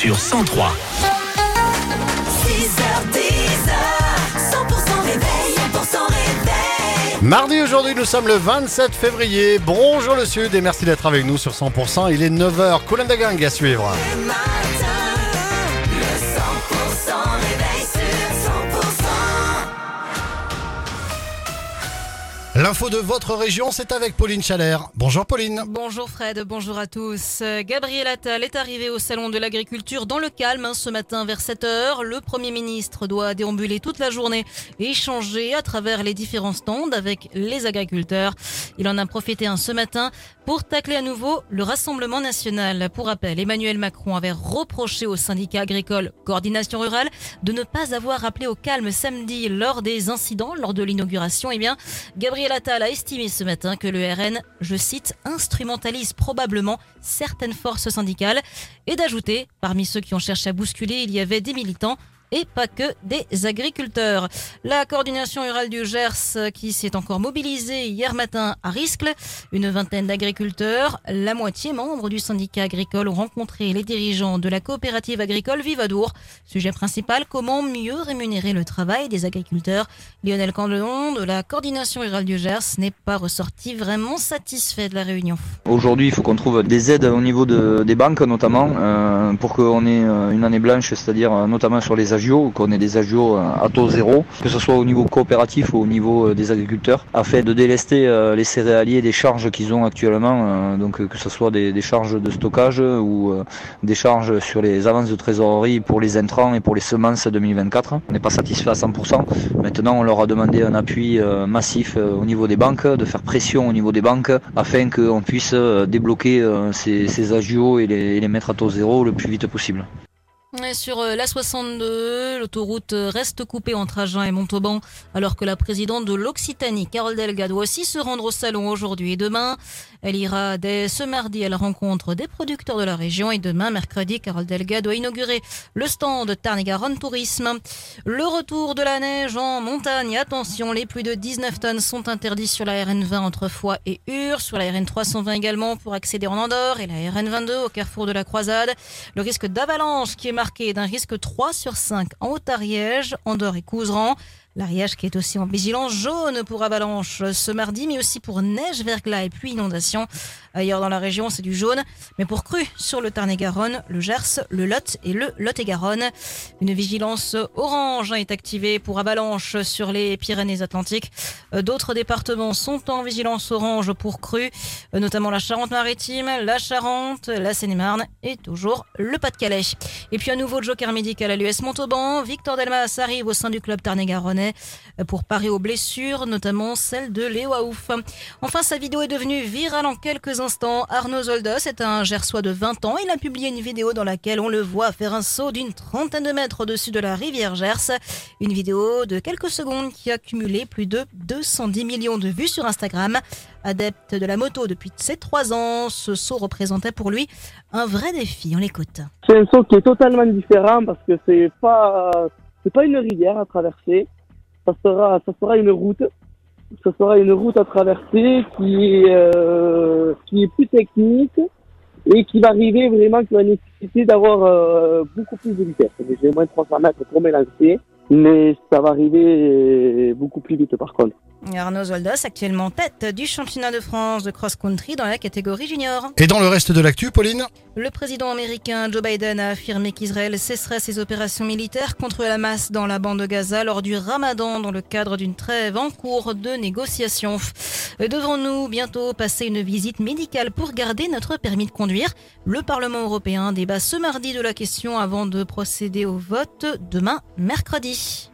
sur 103. 100% réveil, 100% réveil. Mardi aujourd'hui, nous sommes le 27 février. Bonjour le Sud et merci d'être avec nous sur 100%. Il est 9h. Colin Dagang à suivre. L'info de votre région, c'est avec Pauline Chalère. Bonjour Pauline. Bonjour Fred, bonjour à tous. Gabriel Attal est arrivé au Salon de l'Agriculture dans le calme hein, ce matin vers 7h. Le Premier ministre doit déambuler toute la journée et échanger à travers les différents stands avec les agriculteurs. Il en a profité un ce matin pour tacler à nouveau le Rassemblement national. Pour rappel, Emmanuel Macron avait reproché au syndicat agricole Coordination Rurale de ne pas avoir appelé au calme samedi lors des incidents, lors de l'inauguration. Eh bien, Gabriel Attal a estimé ce matin que le RN, je cite, instrumentalise probablement certaines forces syndicales et d'ajouter, parmi ceux qui ont cherché à bousculer, il y avait des militants et pas que des agriculteurs. La coordination rurale du Gers qui s'est encore mobilisée hier matin à Riscle, une vingtaine d'agriculteurs, la moitié membres du syndicat agricole ont rencontré les dirigeants de la coopérative agricole Vivadour. Sujet principal, comment mieux rémunérer le travail des agriculteurs? Lionel Candelon de la coordination rurale du Gers n'est pas ressorti vraiment satisfait de la réunion. Aujourd'hui, il faut qu'on trouve des aides au niveau de- des banques notamment euh, pour qu'on ait euh, une année blanche, c'est-à-dire euh, notamment sur les qu'on ait des agios euh, à taux zéro, que ce soit au niveau coopératif ou au niveau euh, des agriculteurs, afin de délester euh, les céréaliers des charges qu'ils ont actuellement, donc que ce soit des, charges de stockage ou des charges sur les avances de trésorerie pour les intrants et pour les semences 2024. On n'est pas satisfait à 100%. Maintenant, on leur a demandé un appui massif au niveau des banques, de faire pression au niveau des banques afin qu'on puisse débloquer ces, ces agios et les mettre à taux zéro le plus vite possible. Sur euh, l'A62, l'autoroute euh, reste coupée entre Agen et Montauban, alors que la présidente de l'Occitanie, Carole Delgado, doit aussi se rendre au salon aujourd'hui et demain. Elle ira dès ce mardi à la rencontre des producteurs de la région et demain, mercredi, Carole Delgado doit inaugurer le stand Tarn-et-Garonne Tourisme. Le retour de la neige en montagne. Attention, les plus de 19 tonnes sont interdits sur la RN20 entre Foix et Ur, sur la RN320 également pour accéder en Andorre et la RN22 au carrefour de la Croisade. Le risque d'avalanche qui est marqué d'un risque 3 sur 5 en Haute-Ariège, Andorre et Couseran. L'Ariège qui est aussi en vigilance jaune pour avalanche ce mardi, mais aussi pour neige, verglas et puis inondation. Ailleurs dans la région, c'est du jaune, mais pour cru sur le Tarn-et-Garonne, le Gers, le Lot et le Lot-et-Garonne. Une vigilance orange est activée pour avalanche sur les Pyrénées-Atlantiques. D'autres départements sont en vigilance orange pour cru, notamment la Charente-Maritime, la Charente, la Seine-et-Marne et toujours le Pas-de-Calais. Et puis un nouveau joker médical à l'US Montauban. Victor Delmas arrive au sein du club tarn-et-garonnais pour parer aux blessures, notamment celle de Léo Aouf. Enfin, sa vidéo est devenue virale en quelques instants. Arnaud Zoldos est un gersois de 20 ans. Il a publié une vidéo dans laquelle on le voit faire un saut d'une trentaine de mètres au-dessus de la rivière Gers. Une vidéo de quelques secondes qui a cumulé plus de 210 millions de vues sur Instagram. Adepte de la moto depuis ses 3 ans, ce saut représentait pour lui un vrai défi. On l'écoute. C'est un saut qui est totalement différent parce que c'est pas c'est pas une rivière à traverser. Ça sera ça sera une route. Ça sera une route à traverser qui est euh, qui est plus technique et qui va arriver vraiment qui va nécessiter d'avoir euh, beaucoup plus de vitesse. J'ai moins de 300 mètres pour m'élancer, mais ça va arriver beaucoup plus vite par contre. Arnaud Zoldos, actuellement tête du championnat de France de cross-country dans la catégorie junior. Et dans le reste de l'actu, Pauline Le président américain Joe Biden a affirmé qu'Israël cesserait ses opérations militaires contre la masse dans la bande de Gaza lors du ramadan dans le cadre d'une trêve en cours de négociation. Devrons-nous bientôt passer une visite médicale pour garder notre permis de conduire? Le Parlement européen débat ce mardi de la question avant de procéder au vote demain mercredi.